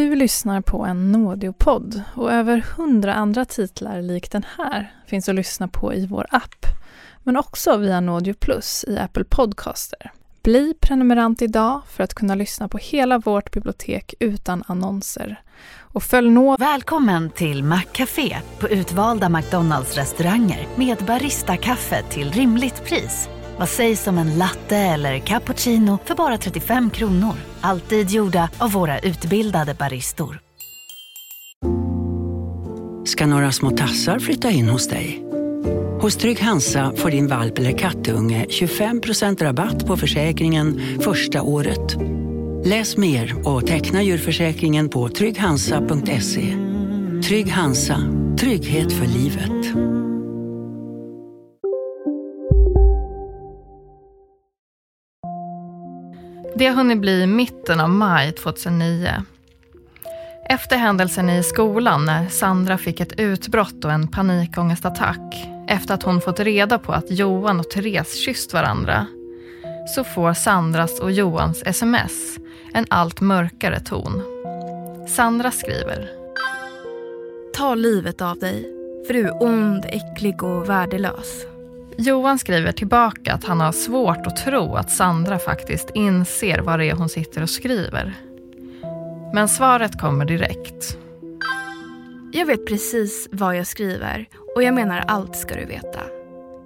Du lyssnar på en Nådeopodd och över hundra andra titlar lik den här finns att lyssna på i vår app, men också via Nådeo Plus i Apple Podcaster. Bli prenumerant idag för att kunna lyssna på hela vårt bibliotek utan annonser. Och följ nå... Välkommen till Maccafé på utvalda McDonalds restauranger med Baristakaffe till rimligt pris. Vad sägs om en latte eller cappuccino för bara 35 kronor? Alltid gjorda av våra utbildade baristor. Ska några små tassar flytta in hos dig? Hos Trygg Hansa får din valp eller kattunge 25% rabatt på försäkringen första året. Läs mer och teckna djurförsäkringen på trygghansa.se. Trygg Hansa, trygghet för livet. Det har hunnit bli mitten av maj 2009. Efter händelsen i skolan när Sandra fick ett utbrott och en panikångestattack efter att hon fått reda på att Johan och Therese kysst varandra så får Sandras och Johans sms en allt mörkare ton. Sandra skriver. Ta livet av dig, för du är ond, äcklig och värdelös. Johan skriver tillbaka att han har svårt att tro att Sandra faktiskt inser vad det är hon sitter och skriver. Men svaret kommer direkt. Jag vet precis vad jag skriver och jag menar allt ska du veta.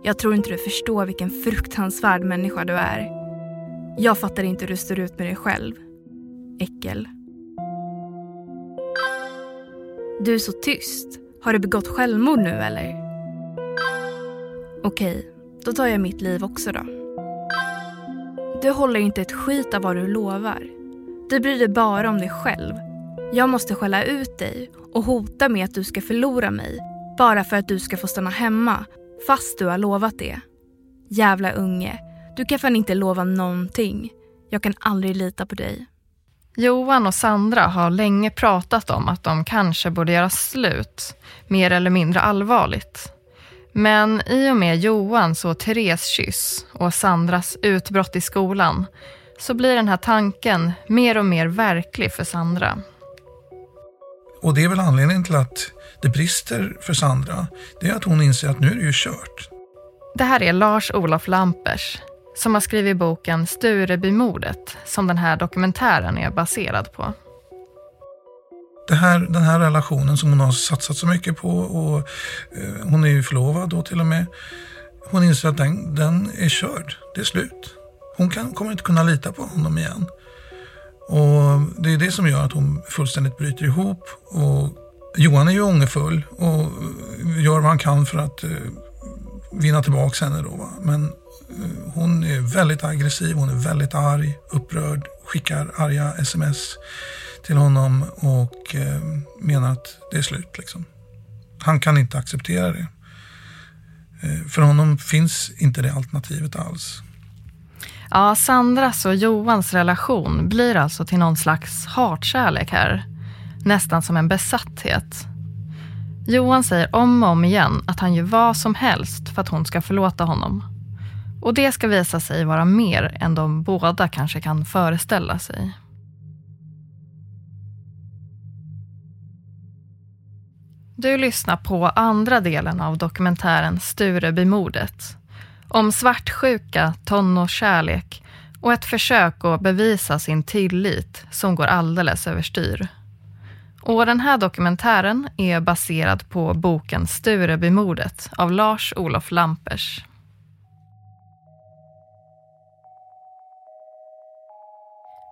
Jag tror inte du förstår vilken fruktansvärd människa du är. Jag fattar inte hur du står ut med dig själv. Äckel. Du är så tyst. Har du begått självmord nu eller? Okej, då tar jag mitt liv också då. Du håller inte ett skit av vad du lovar. Du bryr dig bara om dig själv. Jag måste skälla ut dig och hota med att du ska förlora mig bara för att du ska få stanna hemma fast du har lovat det. Jävla unge, du kan fan inte lova någonting. Jag kan aldrig lita på dig. Johan och Sandra har länge pratat om att de kanske borde göra slut, mer eller mindre allvarligt. Men i och med Johans och Therese kyss och Sandras utbrott i skolan så blir den här tanken mer och mer verklig för Sandra. Och det är väl anledningen till att det brister för Sandra. Det är att hon inser att nu är det ju kört. Det här är Lars-Olof Lampers som har skrivit boken Sturebymordet som den här dokumentären är baserad på. Det här, den här relationen som hon har satsat så mycket på och eh, hon är ju förlovad då till och med. Hon inser att den, den är körd. Det är slut. Hon kan, kommer inte kunna lita på honom igen. Och Det är det som gör att hon fullständigt bryter ihop. Och Johan är ju ångerfull och gör vad han kan för att eh, vinna tillbaka henne. Då, va? Men eh, hon är väldigt aggressiv, hon är väldigt arg, upprörd, skickar arga sms till honom och eh, menar att det är slut. Liksom. Han kan inte acceptera det. Eh, för honom finns inte det alternativet alls. Ja, Sandras och Johans relation blir alltså till någon slags hatkärlek här. Nästan som en besatthet. Johan säger om och om igen att han gör vad som helst för att hon ska förlåta honom. Och det ska visa sig vara mer än de båda kanske kan föreställa sig. Du lyssnar på andra delen av dokumentären Sturebymordet. Om svartsjuka, tonårskärlek och ett försök att bevisa sin tillit som går alldeles överstyr. Och den här dokumentären är baserad på boken Sturebymordet av Lars-Olof Lampers.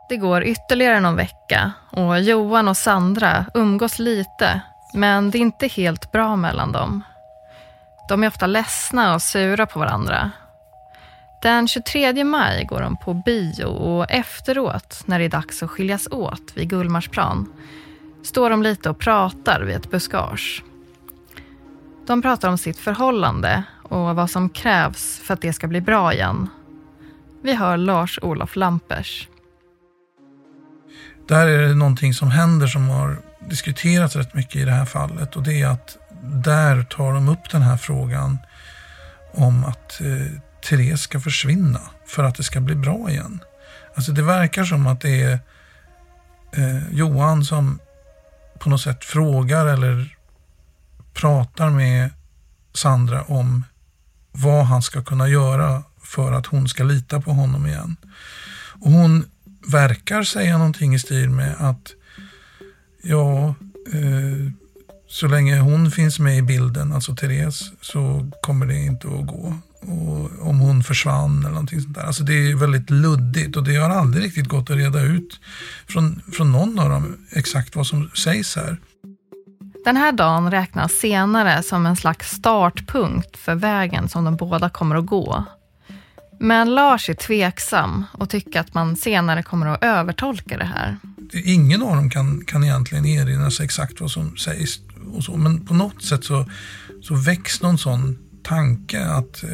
Det går ytterligare någon vecka och Johan och Sandra umgås lite men det är inte helt bra mellan dem. De är ofta ledsna och sura på varandra. Den 23 maj går de på bio och efteråt, när det är dags att skiljas åt vid Gullmarsplan, står de lite och pratar vid ett buskage. De pratar om sitt förhållande och vad som krävs för att det ska bli bra igen. Vi hör Lars-Olof Lampers. Där är det någonting som händer som har diskuterats rätt mycket i det här fallet och det är att där tar de upp den här frågan om att eh, Therese ska försvinna för att det ska bli bra igen. Alltså det verkar som att det är eh, Johan som på något sätt frågar eller pratar med Sandra om vad han ska kunna göra för att hon ska lita på honom igen. Och hon verkar säga någonting i stil med att ja, eh, så länge hon finns med i bilden, alltså Therese, så kommer det inte att gå. Och om hon försvann eller någonting sånt där. Alltså det är väldigt luddigt och det har aldrig riktigt gått att reda ut från, från någon av dem exakt vad som sägs här. Den här dagen räknas senare som en slags startpunkt för vägen som de båda kommer att gå. Men Lars är tveksam och tycker att man senare kommer att övertolka det här. Ingen av dem kan, kan egentligen erinra sig exakt vad som sägs. Och så, men på något sätt så, så väcks någon sån tanke att eh,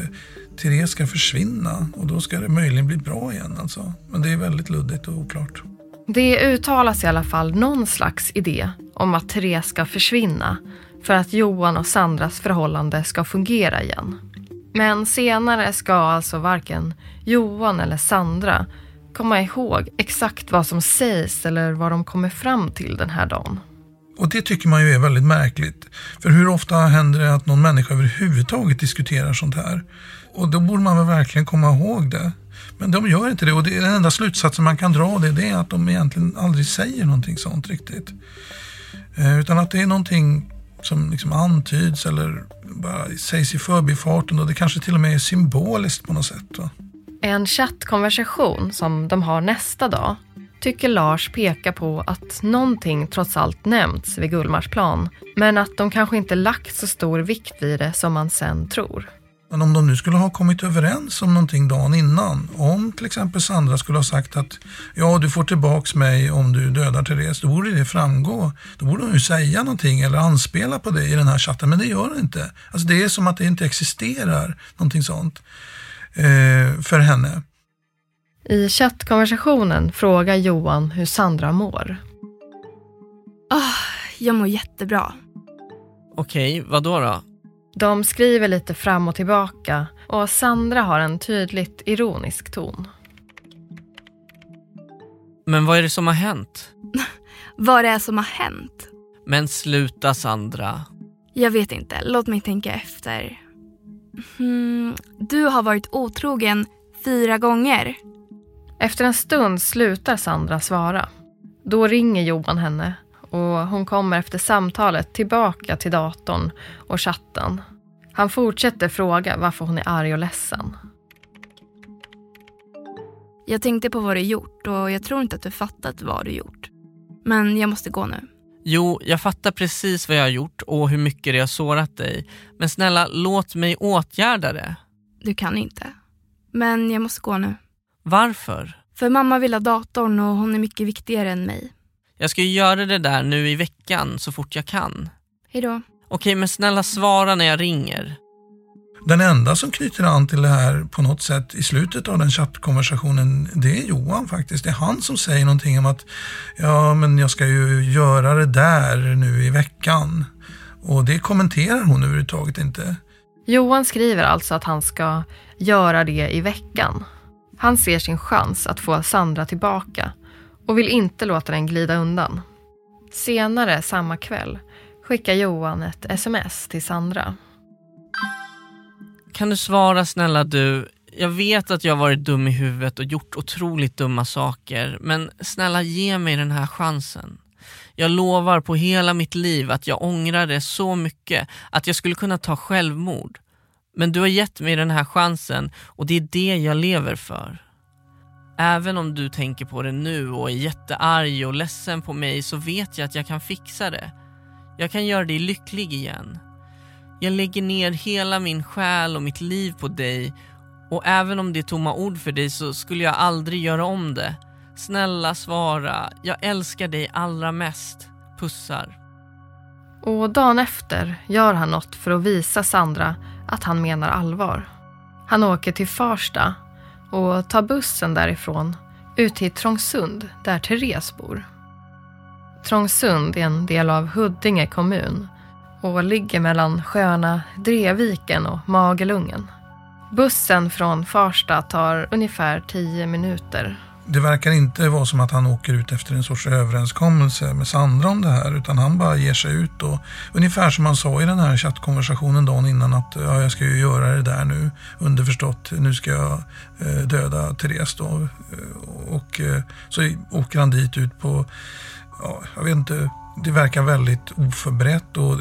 Therese ska försvinna och då ska det möjligen bli bra igen. Alltså. Men det är väldigt luddigt och oklart. Det uttalas i alla fall någon slags idé om att Therese ska försvinna för att Johan och Sandras förhållande ska fungera igen. Men senare ska alltså varken Johan eller Sandra komma ihåg exakt vad som sägs eller vad de kommer fram till den här dagen. Och det tycker man ju är väldigt märkligt. För hur ofta händer det att någon människa överhuvudtaget diskuterar sånt här? Och då borde man väl verkligen komma ihåg det. Men de gör inte det och det, den enda slutsatsen man kan dra det, det är att de egentligen aldrig säger någonting sånt riktigt. Eh, utan att det är någonting som liksom antyds eller bara sägs i förbifarten Då. det kanske till och med är symboliskt på något sätt. Va? En chattkonversation som de har nästa dag tycker Lars pekar på att någonting trots allt nämnts vid Gullmarsplan men att de kanske inte lagt så stor vikt vid det som man sen tror. Men om de nu skulle ha kommit överens om någonting dagen innan, om till exempel Sandra skulle ha sagt att ja, du får tillbaks mig om du dödar Therese, då borde det framgå. Då borde hon ju säga någonting eller anspela på det i den här chatten, men det gör hon inte. Alltså det är som att det inte existerar någonting sånt eh, för henne. I chattkonversationen frågar Johan hur Sandra mår. Oh, jag mår jättebra. Okej, vad då då? De skriver lite fram och tillbaka och Sandra har en tydligt ironisk ton. Men vad är det som har hänt? Vad det är som har hänt? Men sluta Sandra. Jag vet inte. Låt mig tänka efter. Hmm, du har varit otrogen fyra gånger. Efter en stund slutar Sandra svara. Då ringer Johan henne och hon kommer efter samtalet tillbaka till datorn och chatten. Han fortsätter fråga varför hon är arg och ledsen. Jag tänkte på vad du gjort och jag tror inte att du fattat vad du gjort. Men jag måste gå nu. Jo, jag fattar precis vad jag har gjort och hur mycket det har sårat dig. Men snälla, låt mig åtgärda det. Du kan inte. Men jag måste gå nu. Varför? För mamma vill ha datorn och hon är mycket viktigare än mig. Jag ska ju göra det där nu i veckan så fort jag kan. Hejdå. Okej, men snälla svara när jag ringer. Den enda som knyter an till det här på något sätt i slutet av den chattkonversationen, det är Johan faktiskt. Det är han som säger någonting om att ja, men jag ska ju göra det där nu i veckan. Och det kommenterar hon överhuvudtaget inte. Johan skriver alltså att han ska göra det i veckan. Han ser sin chans att få Sandra tillbaka och vill inte låta den glida undan. Senare samma kväll skickar Johan ett sms till Sandra. Kan du svara snälla du? Jag vet att jag har varit dum i huvudet och gjort otroligt dumma saker, men snälla ge mig den här chansen. Jag lovar på hela mitt liv att jag ångrar det så mycket att jag skulle kunna ta självmord. Men du har gett mig den här chansen och det är det jag lever för. Även om du tänker på det nu och är jättearg och ledsen på mig så vet jag att jag kan fixa det. Jag kan göra dig lycklig igen. Jag lägger ner hela min själ och mitt liv på dig och även om det är tomma ord för dig så skulle jag aldrig göra om det. Snälla svara, jag älskar dig allra mest. Pussar. Och dagen efter gör han något för att visa Sandra att han menar allvar. Han åker till Farsta och tar bussen därifrån ut till Trångsund där Therese bor. Trångsund är en del av Huddinge kommun och ligger mellan sjöarna Dreviken och Magelungen. Bussen från Farsta tar ungefär tio minuter det verkar inte vara som att han åker ut efter en sorts överenskommelse med Sandra om det här utan han bara ger sig ut och ungefär som han sa i den här chattkonversationen dagen innan att ja, jag ska ju göra det där nu underförstått nu ska jag eh, döda Therese då. Eh, och eh, så åker han dit ut på ja, jag vet inte det verkar väldigt oförberett och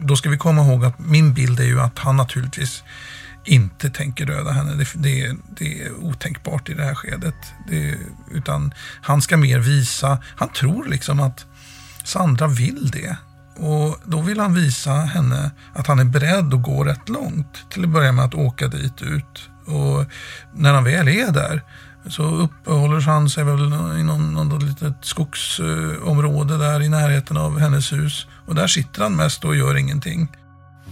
då ska vi komma ihåg att min bild är ju att han naturligtvis inte tänker döda henne. Det, det, det är otänkbart i det här skedet. Det, utan han ska mer visa, han tror liksom att Sandra vill det. Och då vill han visa henne att han är beredd att gå rätt långt. Till att börja med att åka dit ut. Och när han väl är där så uppehåller han sig väl i någon, någon litet skogsområde där i närheten av hennes hus. Och där sitter han mest och gör ingenting.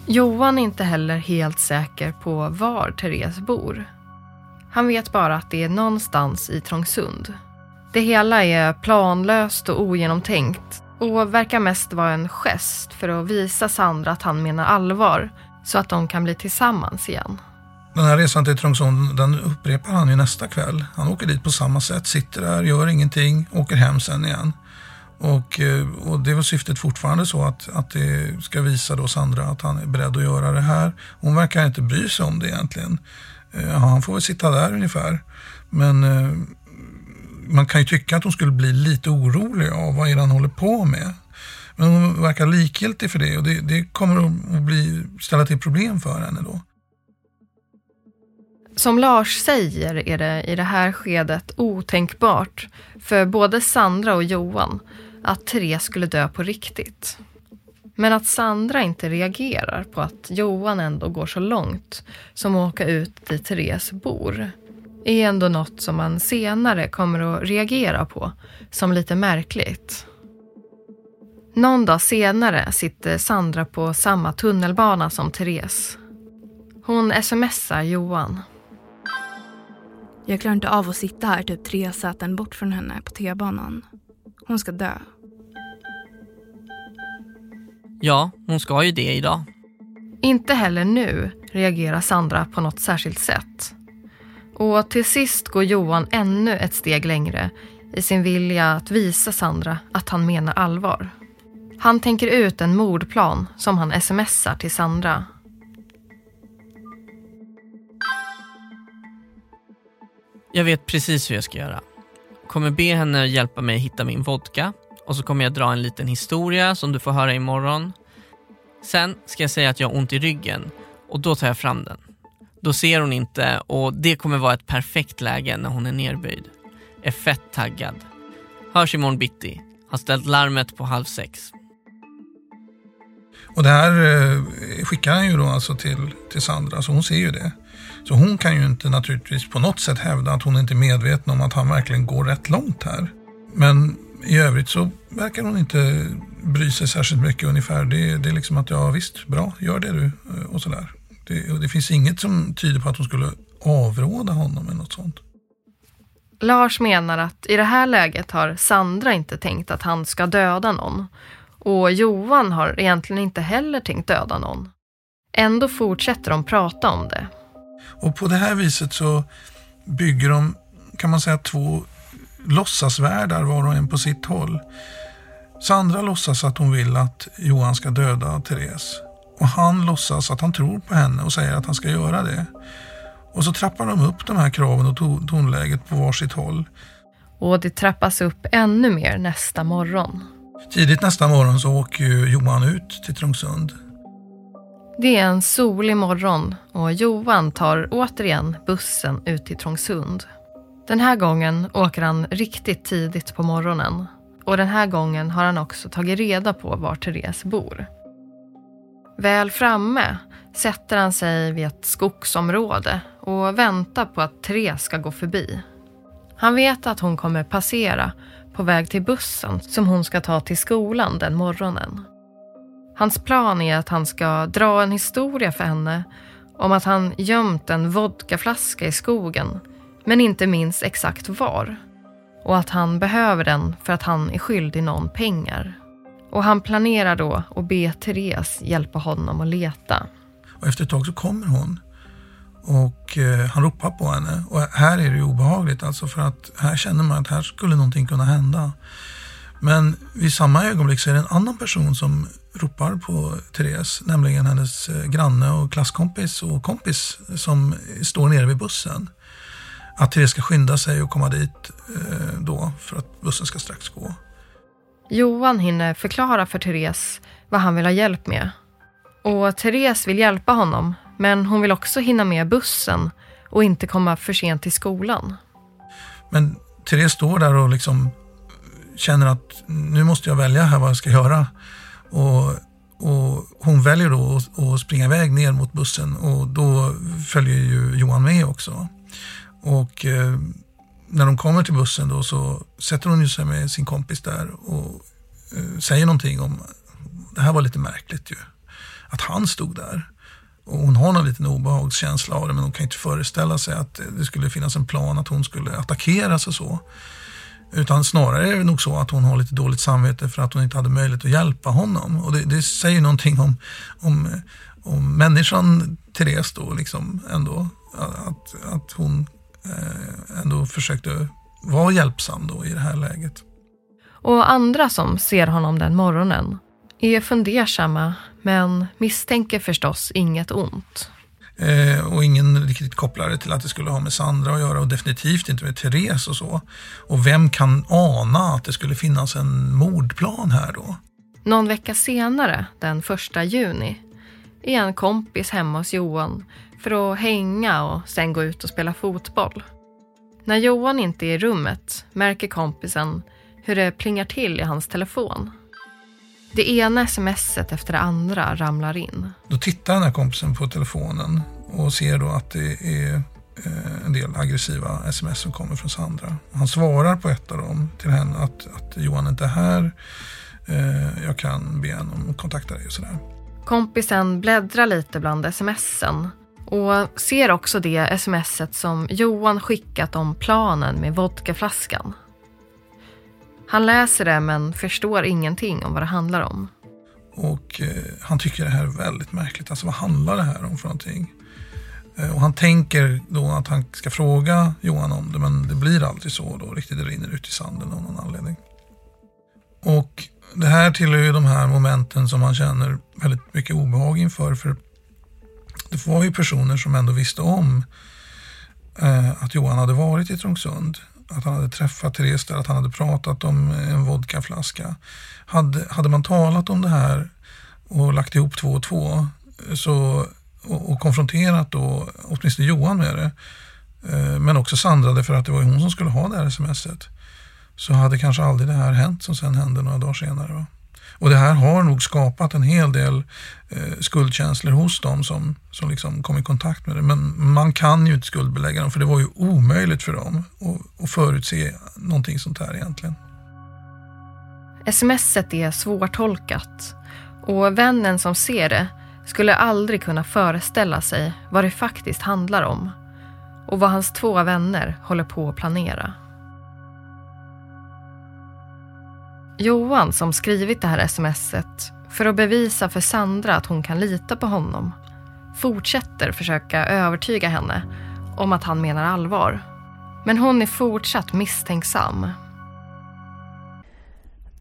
Johan är inte heller helt säker på var Therese bor. Han vet bara att det är någonstans i Trångsund. Det hela är planlöst och ogenomtänkt och verkar mest vara en gest för att visa Sandra att han menar allvar så att de kan bli tillsammans igen. Den här resan till Trångsund den upprepar han ju nästa kväll. Han åker dit på samma sätt, sitter där, gör ingenting, åker hem sen igen. Och, eh, och det var syftet fortfarande så att, att det ska visa då Sandra att han är beredd att göra det här. Hon verkar inte bry sig om det egentligen. Ja, han får väl sitta där ungefär. Men eh, man kan ju tycka att hon skulle bli lite orolig av vad är det han håller på med. Men hon verkar likgiltig för det och det, det kommer att bli, ställa till problem för henne då. Som Lars säger är det i det här skedet otänkbart för både Sandra och Johan att Therese skulle dö på riktigt. Men att Sandra inte reagerar på att Johan ändå går så långt som att åka ut dit Therese bor är ändå något som man senare kommer att reagera på som lite märkligt. Någon dag senare sitter Sandra på samma tunnelbana som Therese. Hon smsar Johan. Jag klarar inte av att sitta här typ tre säten bort från henne på T-banan. Hon ska dö. Ja, hon ska ju det idag. Inte heller nu reagerar Sandra på något särskilt sätt. Och till sist går Johan ännu ett steg längre i sin vilja att visa Sandra att han menar allvar. Han tänker ut en mordplan som han smsar till Sandra. Jag vet precis hur jag ska göra. Kommer be henne hjälpa mig hitta min vodka och så kommer jag dra en liten historia som du får höra imorgon. Sen ska jag säga att jag har ont i ryggen och då tar jag fram den. Då ser hon inte och det kommer vara ett perfekt läge när hon är nerböjd. Är fett taggad. Hörs imorgon bitti. Har ställt larmet på halv sex. Och det här eh, skickar han ju då alltså till, till Sandra, så hon ser ju det. Så hon kan ju inte naturligtvis på något sätt hävda att hon inte är medveten om att han verkligen går rätt långt här. Men i övrigt så verkar hon inte bry sig särskilt mycket ungefär. Det, det är liksom att ja visst, bra, gör det du eh, och sådär. Det, och det finns inget som tyder på att hon skulle avråda honom eller något sånt. Lars menar att i det här läget har Sandra inte tänkt att han ska döda någon. Och Johan har egentligen inte heller tänkt döda någon. Ändå fortsätter de prata om det. Och på det här viset så bygger de, kan man säga, två låtsasvärldar var och en på sitt håll. Sandra låtsas att hon vill att Johan ska döda Therese. Och han låtsas att han tror på henne och säger att han ska göra det. Och så trappar de upp de här kraven och tonläget på varsitt håll. Och det trappas upp ännu mer nästa morgon. Tidigt nästa morgon så åker Johan ut till Trångsund. Det är en solig morgon och Johan tar återigen bussen ut till Trångsund. Den här gången åker han riktigt tidigt på morgonen och den här gången har han också tagit reda på var Therese bor. Väl framme sätter han sig vid ett skogsområde och väntar på att Therese ska gå förbi. Han vet att hon kommer passera på väg till bussen som hon ska ta till skolan den morgonen. Hans plan är att han ska dra en historia för henne om att han gömt en vodkaflaska i skogen men inte minns exakt var. Och att han behöver den för att han är skyldig någon pengar. Och han planerar då att be Therese hjälpa honom att leta. Och efter ett tag så kommer hon. Och eh, han ropar på henne. Och här är det ju obehagligt alltså för att här känner man att här skulle någonting kunna hända. Men vid samma ögonblick så är det en annan person som ropar på Therese, nämligen hennes eh, granne och klasskompis och kompis som står nere vid bussen. Att Therese ska skynda sig och komma dit eh, då för att bussen ska strax gå. Johan hinner förklara för Therese vad han vill ha hjälp med. Och Therese vill hjälpa honom, men hon vill också hinna med bussen och inte komma för sent till skolan. Men Therese står där och liksom känner att nu måste jag välja här vad jag ska göra. Och, och hon väljer då att, springa iväg ner mot bussen och då följer ju Johan med också. Och eh, när de kommer till bussen då så sätter hon ju sig med sin kompis där och eh, säger någonting om, det här var lite märkligt ju, att han stod där. Och hon har någon liten obehagskänsla av det men hon kan inte föreställa sig att det skulle finnas en plan att hon skulle attackeras och så. Utan snarare är det nog så att hon har lite dåligt samvete för att hon inte hade möjlighet att hjälpa honom. Och det, det säger någonting om, om, om människan Therese då, liksom ändå. Att, att hon eh, ändå försökte vara hjälpsam då i det här läget. Och andra som ser honom den morgonen är fundersamma men misstänker förstås inget ont. Eh, och ingen riktigt kopplar det till att det skulle ha med Sandra att göra och definitivt inte med Therese och så. Och vem kan ana att det skulle finnas en mordplan här då? Någon vecka senare, den första juni, är en kompis hemma hos Johan för att hänga och sen gå ut och spela fotboll. När Johan inte är i rummet märker kompisen hur det plingar till i hans telefon. Det ena smset efter det andra ramlar in. Då tittar den här kompisen på telefonen och ser då att det är eh, en del aggressiva sms som kommer från Sandra. Han svarar på ett av dem till henne att, att Johan inte är här. Eh, jag kan be honom kontakta dig och sådär. Kompisen bläddrar lite bland smsen och ser också det smset som Johan skickat om planen med vodkaflaskan. Han läser det men förstår ingenting om vad det handlar om. Och eh, han tycker det här är väldigt märkligt. Alltså vad handlar det här om för någonting? Eh, och han tänker då att han ska fråga Johan om det men det blir aldrig så då. Riktigt det rinner ut i sanden av någon anledning. Och det här tillhör ju de här momenten som man känner väldigt mycket obehag inför. För det var ju personer som ändå visste om eh, att Johan hade varit i Trångsund att han hade träffat Therese där, att han hade pratat om en vodkaflaska. Hade, hade man talat om det här och lagt ihop två och två så, och, och konfronterat då åtminstone Johan med det, eh, men också Sandra för att det var hon som skulle ha det här smset, så hade kanske aldrig det här hänt som sen hände några dagar senare. Va? Och det här har nog skapat en hel del eh, skuldkänslor hos dem som, som liksom kom i kontakt med det. Men man kan ju inte skuldbelägga dem för det var ju omöjligt för dem att, att förutse någonting sånt här egentligen. Smset är svårtolkat och vännen som ser det skulle aldrig kunna föreställa sig vad det faktiskt handlar om och vad hans två vänner håller på att planera. Johan som skrivit det här smset för att bevisa för Sandra att hon kan lita på honom fortsätter försöka övertyga henne om att han menar allvar. Men hon är fortsatt misstänksam.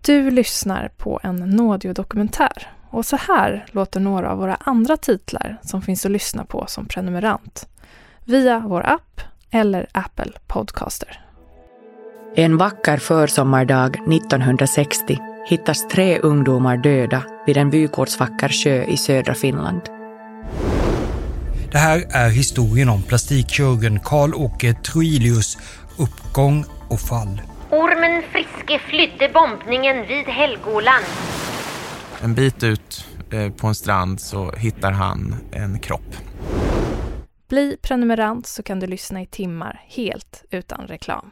Du lyssnar på en nådiodokumentär. och så här låter några av våra andra titlar som finns att lyssna på som prenumerant via vår app eller Apple Podcaster. En vacker försommardag 1960 hittas tre ungdomar döda vid en vykortsvacker sjö i södra Finland. Det här är historien om plastikkirurgen Karl-Åke Troilius uppgång och fall. Ormen Friske flydde bombningen vid Helgoland. En bit ut eh, på en strand så hittar han en kropp. Bli prenumerant så kan du lyssna i timmar helt utan reklam.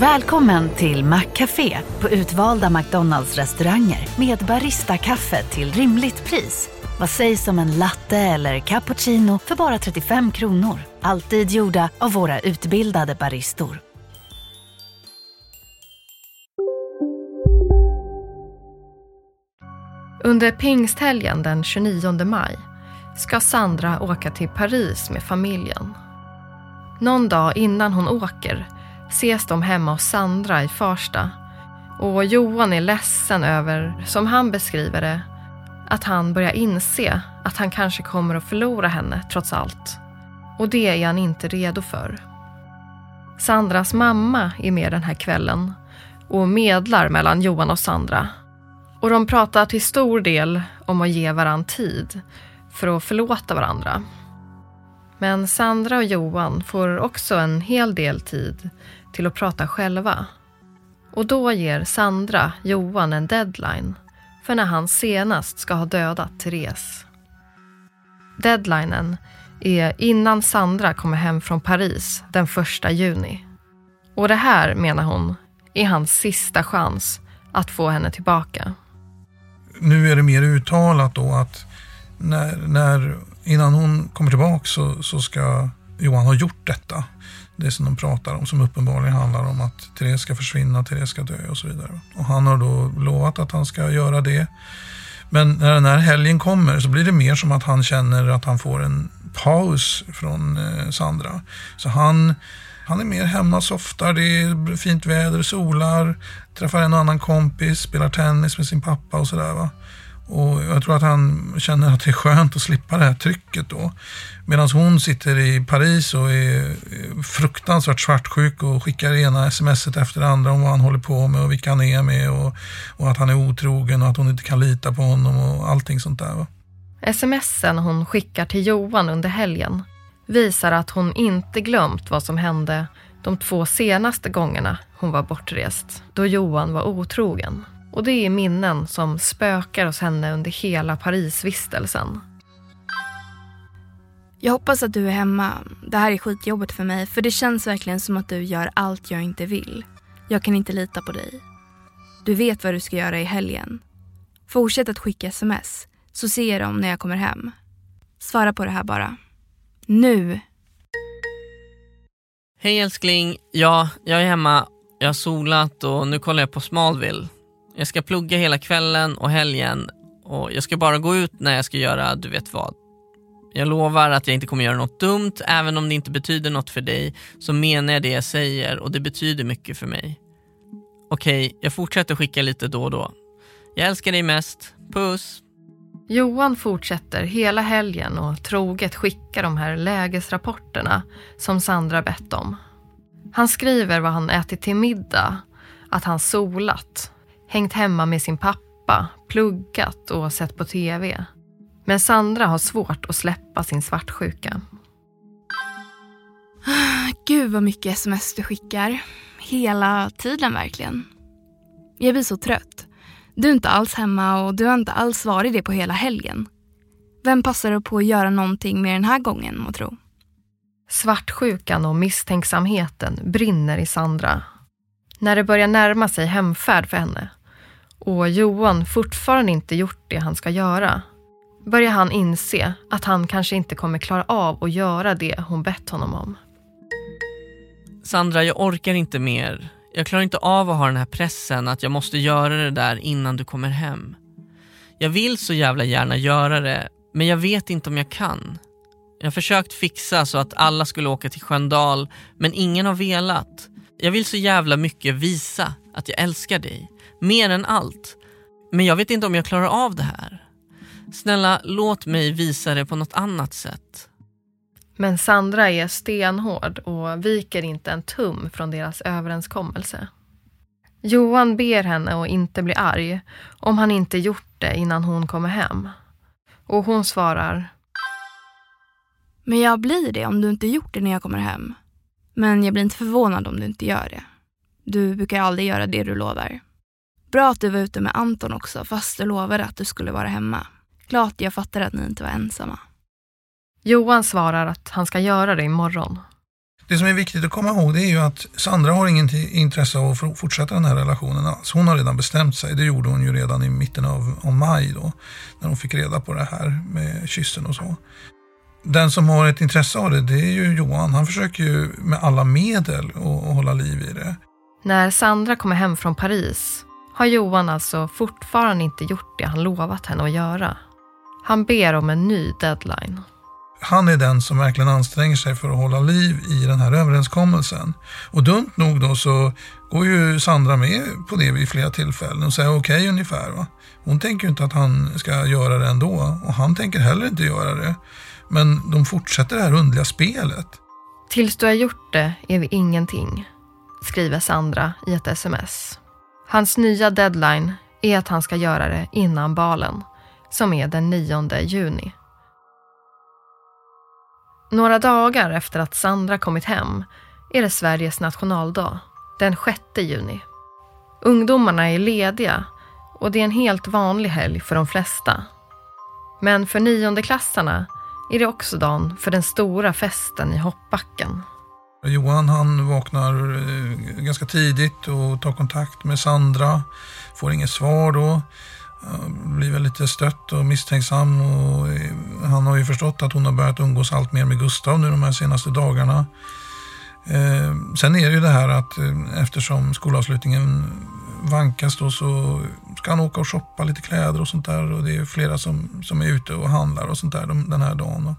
Välkommen till Maccafé på utvalda McDonalds restauranger med Baristakaffe till rimligt pris. Vad sägs om en latte eller cappuccino för bara 35 kronor? Alltid gjorda av våra utbildade baristor. Under pingsthelgen den 29 maj ska Sandra åka till Paris med familjen. Någon dag innan hon åker ses de hemma hos Sandra i Farsta och Johan är ledsen över, som han beskriver det, att han börjar inse att han kanske kommer att förlora henne trots allt. Och det är han inte redo för. Sandras mamma är med den här kvällen och medlar mellan Johan och Sandra. Och de pratar till stor del om att ge varann tid för att förlåta varandra. Men Sandra och Johan får också en hel del tid till att prata själva. Och då ger Sandra Johan en deadline för när han senast ska ha dödat Therese. Deadlinen är innan Sandra kommer hem från Paris den 1 juni. Och det här, menar hon, är hans sista chans att få henne tillbaka. Nu är det mer uttalat då att när, när, innan hon kommer tillbaka så, så ska Johan ha gjort detta. Det som de pratar om som uppenbarligen handlar om att Therese ska försvinna, Therese ska dö och så vidare. Och han har då lovat att han ska göra det. Men när den här helgen kommer så blir det mer som att han känner att han får en paus från eh, Sandra. Så han, han är mer hemma, softar, det är fint väder, solar, träffar en och annan kompis, spelar tennis med sin pappa och sådär. Och jag tror att han känner att det är skönt att slippa det här trycket då. Medan hon sitter i Paris och är fruktansvärt svartsjuk och skickar ena smset efter det andra om vad han håller på med och vilka han är med och, och att han är otrogen och att hon inte kan lita på honom och allting sånt där. Va? Smsen hon skickar till Johan under helgen visar att hon inte glömt vad som hände de två senaste gångerna hon var bortrest, då Johan var otrogen. Och det är minnen som spökar hos henne under hela Parisvistelsen. Jag hoppas att du är hemma. Det här är skitjobbigt för mig för det känns verkligen som att du gör allt jag inte vill. Jag kan inte lita på dig. Du vet vad du ska göra i helgen. Fortsätt att skicka sms så ser jag dem när jag kommer hem. Svara på det här bara. Nu! Hej älskling, ja, jag är hemma. Jag har solat och nu kollar jag på Smallville. Jag ska plugga hela kvällen och helgen och jag ska bara gå ut när jag ska göra du vet vad. Jag lovar att jag inte kommer göra något dumt, även om det inte betyder något för dig så menar jag det jag säger och det betyder mycket för mig. Okej, jag fortsätter skicka lite då och då. Jag älskar dig mest. Puss! Johan fortsätter hela helgen och troget skicka de här lägesrapporterna som Sandra bett om. Han skriver vad han ätit till middag, att han solat, hängt hemma med sin pappa, pluggat och sett på TV. Men Sandra har svårt att släppa sin svartsjuka. Gud vad mycket sms du skickar. Hela tiden verkligen. Jag blir så trött. Du är inte alls hemma och du har inte alls varit det på hela helgen. Vem passar du på att göra någonting med den här gången, må tro? Svartsjukan och misstänksamheten brinner i Sandra. När det börjar närma sig hemfärd för henne och Johan fortfarande inte gjort det han ska göra börjar han inse att han kanske inte kommer klara av att göra det hon bett honom om. Sandra, jag orkar inte mer. Jag klarar inte av att ha den här pressen att jag måste göra det där innan du kommer hem. Jag vill så jävla gärna göra det, men jag vet inte om jag kan. Jag har försökt fixa så att alla skulle åka till Sköndal, men ingen har velat. Jag vill så jävla mycket visa att jag älskar dig. Mer än allt. Men jag vet inte om jag klarar av det här. Snälla, låt mig visa det på något annat sätt. Men Sandra är stenhård och viker inte en tum från deras överenskommelse. Johan ber henne att inte bli arg om han inte gjort det innan hon kommer hem. Och hon svarar. Men jag blir det om du inte gjort det när jag kommer hem. Men jag blir inte förvånad om du inte gör det. Du brukar aldrig göra det du lovar. Bra att du var ute med Anton också, fast du lovade att du skulle vara hemma. Glad jag fattar att ni inte var ensamma. Johan svarar att han ska göra det imorgon. Det som är viktigt att komma ihåg det är ju att Sandra har ingen intresse av att fortsätta den här relationen alls. Hon har redan bestämt sig. Det gjorde hon ju redan i mitten av, av maj då. När hon fick reda på det här med kyssen och så. Den som har ett intresse av det, det är ju Johan. Han försöker ju med alla medel att hålla liv i det. När Sandra kommer hem från Paris har Johan alltså fortfarande inte gjort det han lovat henne att göra. Han ber om en ny deadline. Han är den som verkligen anstränger sig för att hålla liv i den här överenskommelsen. Och dumt nog då så går ju Sandra med på det vid flera tillfällen och säger okej okay, ungefär. Va? Hon tänker ju inte att han ska göra det ändå och han tänker heller inte göra det. Men de fortsätter det här underliga spelet. Tills du har gjort det är vi ingenting, skriver Sandra i ett sms. Hans nya deadline är att han ska göra det innan balen, som är den 9 juni. Några dagar efter att Sandra kommit hem är det Sveriges nationaldag, den 6 juni. Ungdomarna är lediga och det är en helt vanlig helg för de flesta. Men för niondeklassarna är det också dagen för den stora festen i hoppbacken. Johan han vaknar eh, ganska tidigt och tar kontakt med Sandra. Får inget svar då. Blir väl lite stött och misstänksam. Och eh, han har ju förstått att hon har börjat umgås allt mer med Gustav nu de här senaste dagarna. Eh, sen är det ju det här att eftersom skolavslutningen vankas då så ska han åka och shoppa lite kläder och sånt där. Och det är flera som, som är ute och handlar och sånt där den här dagen.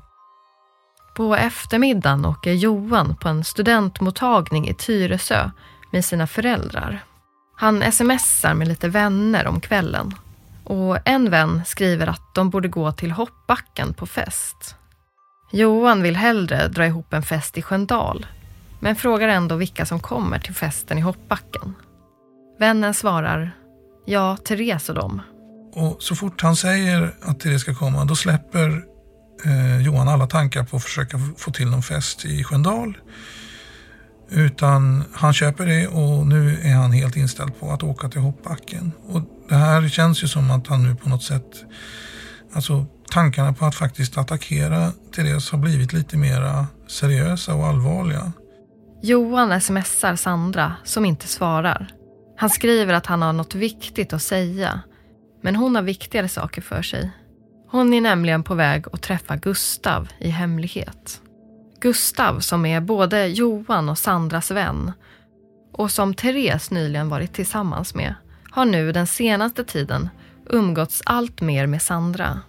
På eftermiddagen åker Johan på en studentmottagning i Tyresö med sina föräldrar. Han smsar med lite vänner om kvällen. Och en vän skriver att de borde gå till hoppbacken på fest. Johan vill hellre dra ihop en fest i Sköndal, men frågar ändå vilka som kommer till festen i hoppbacken. Vännen svarar, ja, Therese och dem. Och så fort han säger att Therese ska komma, då släpper eh, Johan alla tankar på att försöka få till någon fest i Sköndal. Utan han köper det och nu är han helt inställd på att åka till hoppbacken. Och det här känns ju som att han nu på något sätt, alltså tankarna på att faktiskt attackera Therese har blivit lite mera seriösa och allvarliga. Johan smsar Sandra som inte svarar. Han skriver att han har något viktigt att säga. Men hon har viktigare saker för sig. Hon är nämligen på väg att träffa Gustav i hemlighet. Gustav som är både Johan och Sandras vän och som Therese nyligen varit tillsammans med har nu den senaste tiden umgåtts allt mer med Sandra.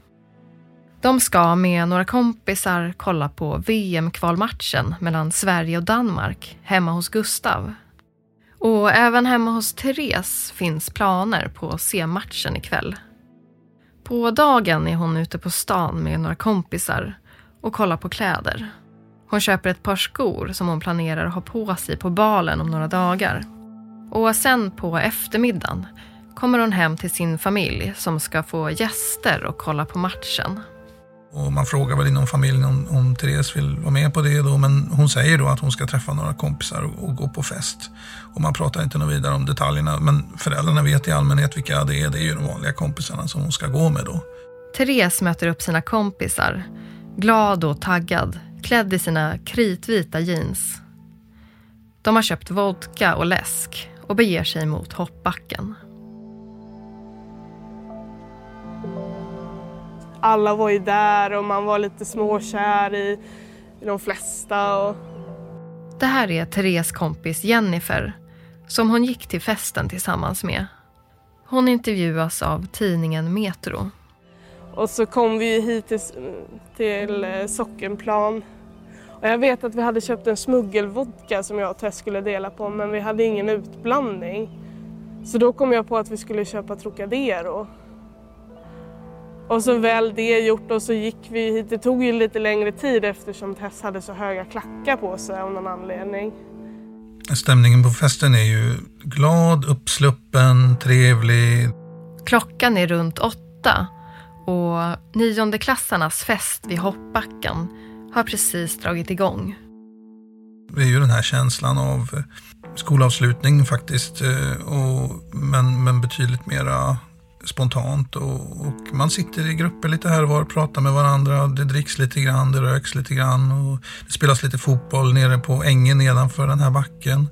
De ska med några kompisar kolla på VM-kvalmatchen mellan Sverige och Danmark hemma hos Gustav. Och även hemma hos Therese finns planer på att se matchen ikväll. På dagen är hon ute på stan med några kompisar och kollar på kläder. Hon köper ett par skor som hon planerar att ha på sig på balen om några dagar. Och sen på eftermiddagen kommer hon hem till sin familj som ska få gäster och kolla på matchen. Och man frågar väl inom familjen om, om Therese vill vara med på det då, men hon säger då att hon ska träffa några kompisar och, och gå på fest. Och man pratar inte något vidare om detaljerna, men föräldrarna vet i allmänhet vilka det är. Det är ju de vanliga kompisarna som hon ska gå med då. Therese möter upp sina kompisar, glad och taggad, klädd i sina kritvita jeans. De har köpt vodka och läsk och beger sig mot hoppbacken. Alla var ju där och man var lite småkär i, i de flesta. Och... Det här är Therese kompis Jennifer som hon gick till festen tillsammans med. Hon intervjuas av tidningen Metro. Och så kom vi hit till, till eh, Sockenplan. Och jag vet att vi hade köpt en smuggelvodka som jag och Tess skulle dela på men vi hade ingen utblandning. Så då kom jag på att vi skulle köpa Trocadero. Och så väl det gjort och så gick vi hit. Det tog ju lite längre tid eftersom Tess hade så höga klackar på sig av någon anledning. Stämningen på festen är ju glad, uppsluppen, trevlig. Klockan är runt åtta och niondeklassarnas fest vid hoppbacken har precis dragit igång. Det är ju den här känslan av skolavslutning faktiskt. Och, men, men betydligt mera spontant och, och, man sitter i grupper lite här och var och pratar med varandra. Det dricks lite grann, det röks lite grann och det spelas lite fotboll nere på ängen nedanför den här backen.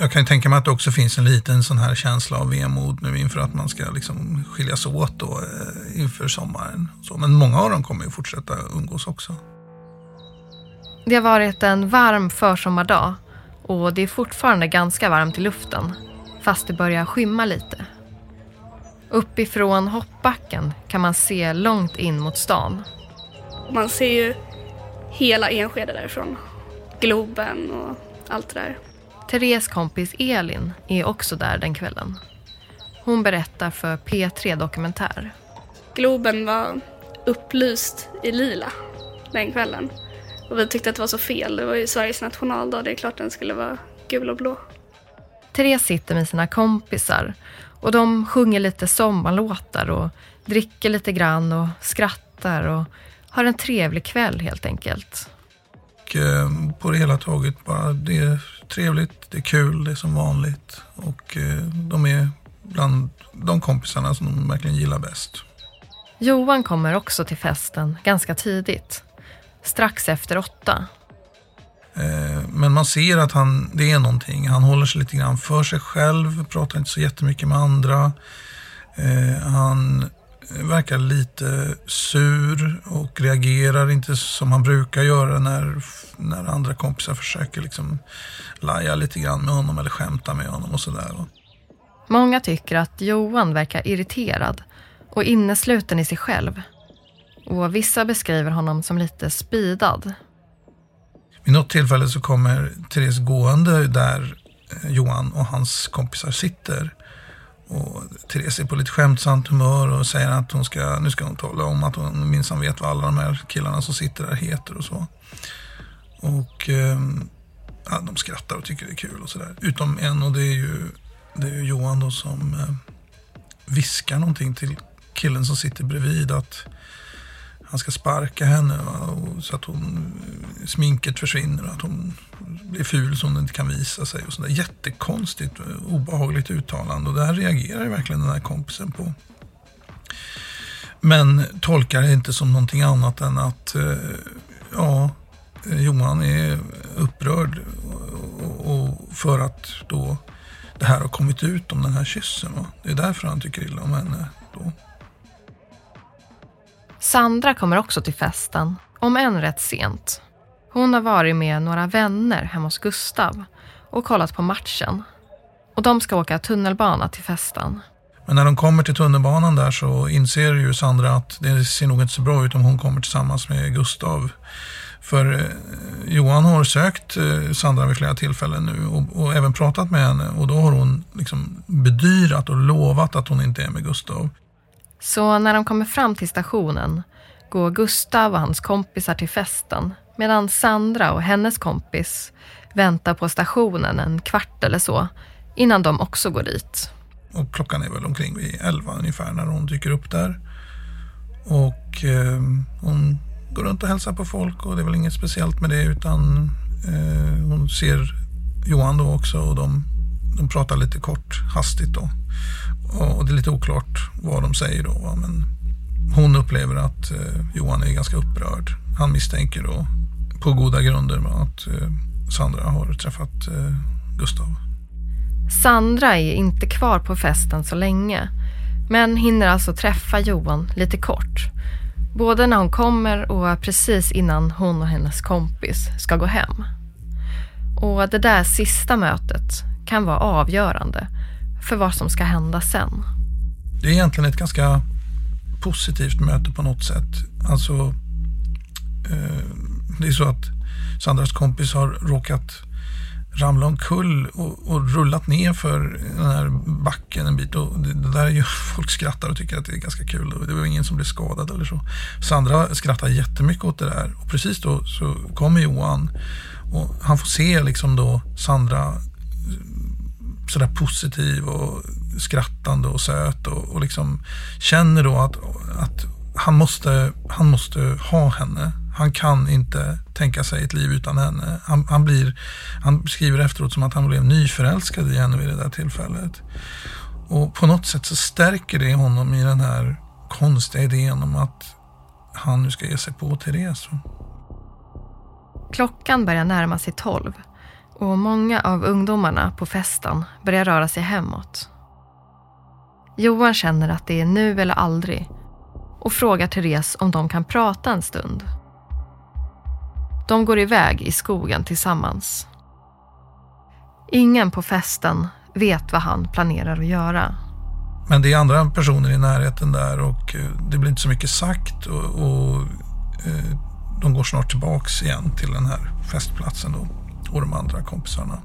Jag kan tänka mig att det också finns en liten sån här känsla av vemod nu inför att man ska liksom skiljas åt då eh, inför sommaren. Så, men många av dem kommer ju fortsätta umgås också. Det har varit en varm försommardag och det är fortfarande ganska varmt i luften fast det börjar skymma lite. Uppifrån hoppbacken kan man se långt in mot stan. Man ser ju hela Enskede därifrån. Globen och allt det där. Therese kompis Elin är också där den kvällen. Hon berättar för P3 Dokumentär. Globen var upplyst i lila den kvällen. Och vi tyckte att det var så fel. Det var ju Sveriges nationaldag. Det är klart den skulle vara gul och blå. Therese sitter med sina kompisar och de sjunger lite sommarlåtar och dricker lite grann och skrattar och har en trevlig kväll helt enkelt. Och, eh, på det hela taget bara det är trevligt, det är kul, det är som vanligt och eh, de är bland de kompisarna som de verkligen gillar bäst. Johan kommer också till festen ganska tidigt, strax efter åtta. Eh, men man ser att han, det är någonting. Han håller sig lite grann för sig själv, pratar inte så jättemycket med andra. Eh, han verkar lite sur och reagerar inte som han brukar göra när, när andra kompisar försöker liksom laja lite grann med honom eller skämta med honom och sådär. Många tycker att Johan verkar irriterad och innesluten i sig själv. Och vissa beskriver honom som lite spidad. Vid något tillfälle så kommer Therese gående där eh, Johan och hans kompisar sitter. Och Therese är på lite skämtsamt humör och säger att hon ska, nu ska hon tala om att hon minsann vet vad alla de här killarna som sitter där heter och så. Och ehm, ja, de skrattar och tycker det är kul och sådär. Utom en och det är ju, det är ju Johan då som eh, viskar någonting till killen som sitter bredvid att han ska sparka henne och, så att hon, sminket försvinner och att hon blir ful så hon inte kan visa sig. Och sådär. Jättekonstigt, obehagligt uttalande och det här reagerar verkligen den här kompisen på. Men tolkar det inte som någonting annat än att eh, ja, eh, Johan är upprörd och för att då det här har kommit ut om den här kyssen. Va? Det är därför han tycker illa om henne. Då. Sandra kommer också till festen, om än rätt sent. Hon har varit med några vänner hemma hos Gustav och kollat på matchen. Och de ska åka tunnelbana till festen. Men när de kommer till tunnelbanan där så inser ju Sandra att det ser nog inte så bra ut om hon kommer tillsammans med Gustav. För eh, Johan har sökt eh, Sandra vid flera tillfällen nu och, och, även pratat med henne och då har hon liksom bedyrat och lovat att hon inte är med Gustav. Så när de kommer fram till stationen går Gustav och hans kompisar till festen medan Sandra och hennes kompis väntar på stationen en kvart eller så innan de också går dit. Och klockan är väl omkring vid elva ungefär när hon dyker upp där. Och eh, hon går runt och hälsar på folk och det är väl inget speciellt med det utan eh, hon ser Johan då också och de, de pratar lite kort hastigt då. Och det är lite oklart vad de säger då. Va? Men hon upplever att eh, Johan är ganska upprörd. Han misstänker då på goda grunder att eh, Sandra har träffat eh, Gustav. Sandra är inte kvar på festen så länge. Men hinner alltså träffa Johan lite kort. Både när hon kommer och precis innan hon och hennes kompis ska gå hem. Och det där sista mötet kan vara avgörande för vad som ska hända sen. Det är egentligen ett ganska positivt möte på något sätt. Alltså, eh, det är så att Sandras kompis har råkat ramla omkull och, och rullat ner för den här backen en bit. Och det, det där är ju, folk skrattar och tycker att det är ganska kul. Det var ingen som blev skadad eller så. Sandra skrattar jättemycket åt det där. Och precis då så kommer Johan och han får se liksom då Sandra sådär positiv och skrattande och söt och, och liksom känner då att, att han, måste, han måste ha henne. Han kan inte tänka sig ett liv utan henne. Han, han, blir, han skriver efteråt som att han blev nyförälskad i henne vid det där tillfället. Och på något sätt så stärker det honom i den här konstiga idén om att han nu ska ge sig på Therese. Klockan börjar närma sig tolv och många av ungdomarna på festen börjar röra sig hemåt. Johan känner att det är nu eller aldrig och frågar Therese om de kan prata en stund. De går iväg i skogen tillsammans. Ingen på festen vet vad han planerar att göra. Men det är andra personer i närheten där och eh, det blir inte så mycket sagt och, och eh, de går snart tillbaks igen till den här festplatsen då, och de andra kompisarna.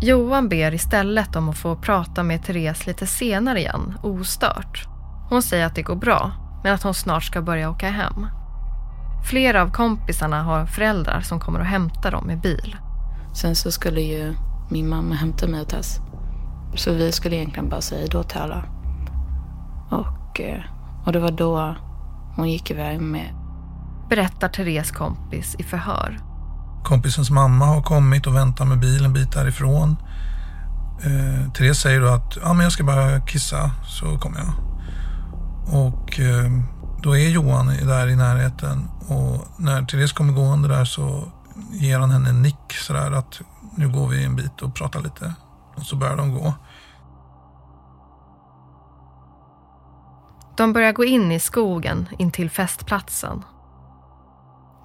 Johan ber istället om att få prata med Therese lite senare igen, ostört. Hon säger att det går bra, men att hon snart ska börja åka hem. Flera av kompisarna har föräldrar som kommer att hämta dem med bil. Sen så skulle ju min mamma hämta mig och Tess. Så vi skulle egentligen bara säga då till alla. Och, eh, och det var då hon gick iväg med. Berättar Therese kompis i förhör. Kompisens mamma har kommit och väntar med bilen en bit därifrån. Eh, Therese säger då att ja, men jag ska bara kissa så kommer jag. Och eh, då är Johan där i närheten och när Therese kommer gående där så ger han henne en nick sådär att nu går vi en bit och pratar lite. Och så börjar de gå. De börjar gå in i skogen intill festplatsen.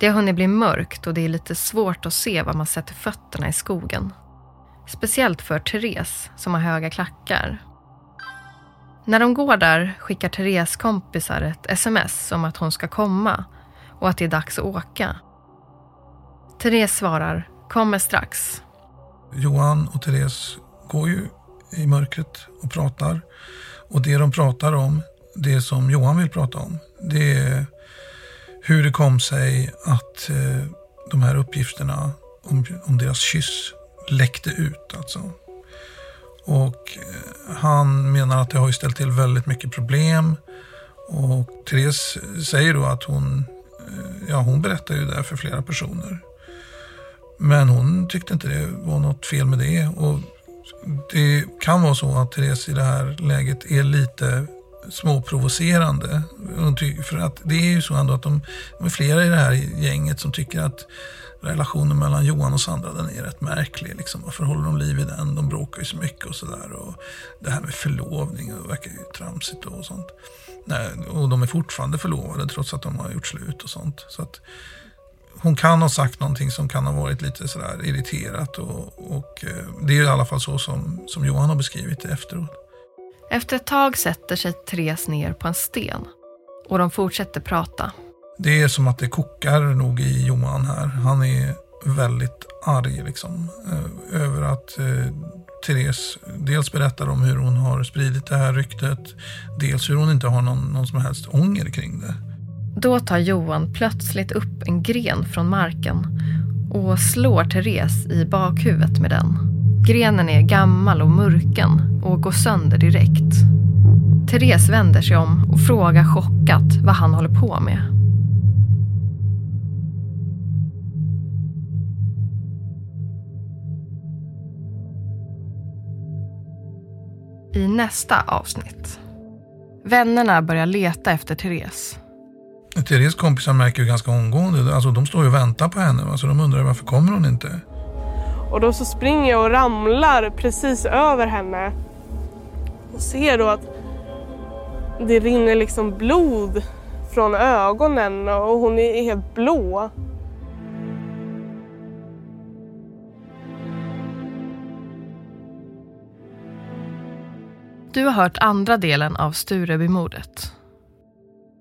Det har hunnit bli mörkt och det är lite svårt att se var man sätter fötterna i skogen. Speciellt för Therese som har höga klackar. När de går där skickar Therese kompisar ett sms om att hon ska komma och att det är dags att åka. Therese svarar “kommer strax”. Johan och Therese går ju i mörkret och pratar. Och det de pratar om, det som Johan vill prata om, det är hur det kom sig att eh, de här uppgifterna om, om deras kyss läckte ut. Alltså. Och eh, han menar att det har ställt till väldigt mycket problem. Och Therese säger då att hon, eh, ja hon berättar ju det för flera personer. Men hon tyckte inte det var något fel med det. Och det kan vara så att Therese i det här läget är lite småprovocerande. För att det är ju så ändå att de, de är flera i det här gänget som tycker att relationen mellan Johan och Sandra den är rätt märklig. Liksom. Varför håller de liv i den? De bråkar ju så mycket och sådär. Det här med förlovning och verkar ju tramsigt och sånt. Nej, och de är fortfarande förlovade trots att de har gjort slut och sånt. Så att hon kan ha sagt någonting som kan ha varit lite sådär irriterat. Och, och eh, det är i alla fall så som, som Johan har beskrivit det efteråt. Efter ett tag sätter sig Therese ner på en sten och de fortsätter prata. Det är som att det kokar nog i Johan här. Han är väldigt arg liksom, eh, över att eh, Therese dels berättar om hur hon har spridit det här ryktet, dels hur hon inte har någon, någon som helst ånger kring det. Då tar Johan plötsligt upp en gren från marken och slår Therese i bakhuvudet med den. Grenen är gammal och murken och går sönder direkt. Therese vänder sig om och frågar chockat vad han håller på med. I nästa avsnitt. Vännerna börjar leta efter Therese. Therese kompisar märker ju ganska omgående, alltså de står ju och väntar på henne. Alltså de undrar varför kommer hon inte? Och då så springer jag och ramlar precis över henne. Och ser då att det rinner liksom blod från ögonen och hon är helt blå. Du har hört andra delen av Sturebymordet.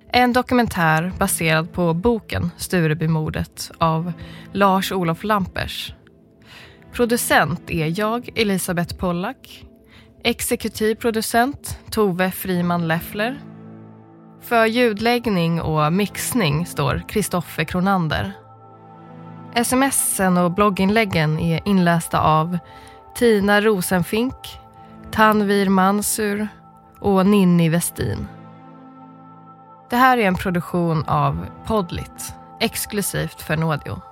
En dokumentär baserad på boken Sturebymordet av Lars-Olof Lampers. Producent är jag, Elisabeth Pollack. Exekutiv producent Tove Friman Leffler. För ljudläggning och mixning står Kristoffer Kronander. Smsen och blogginläggen är inlästa av Tina Rosenfink, Tanvir Mansur och Ninni Westin. Det här är en produktion av Podlit, exklusivt för Nådio.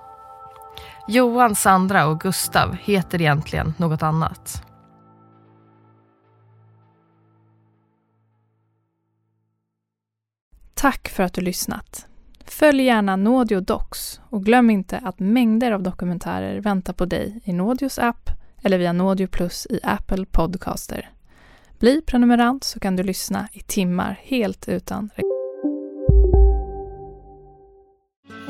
Johan, Sandra och Gustav heter egentligen något annat. Tack för att du lyssnat. Följ gärna Nådio Docs och glöm inte att mängder av dokumentärer väntar på dig i Nådios app eller via Nådio Plus i Apple Podcaster. Bli prenumerant så kan du lyssna i timmar helt utan reklam.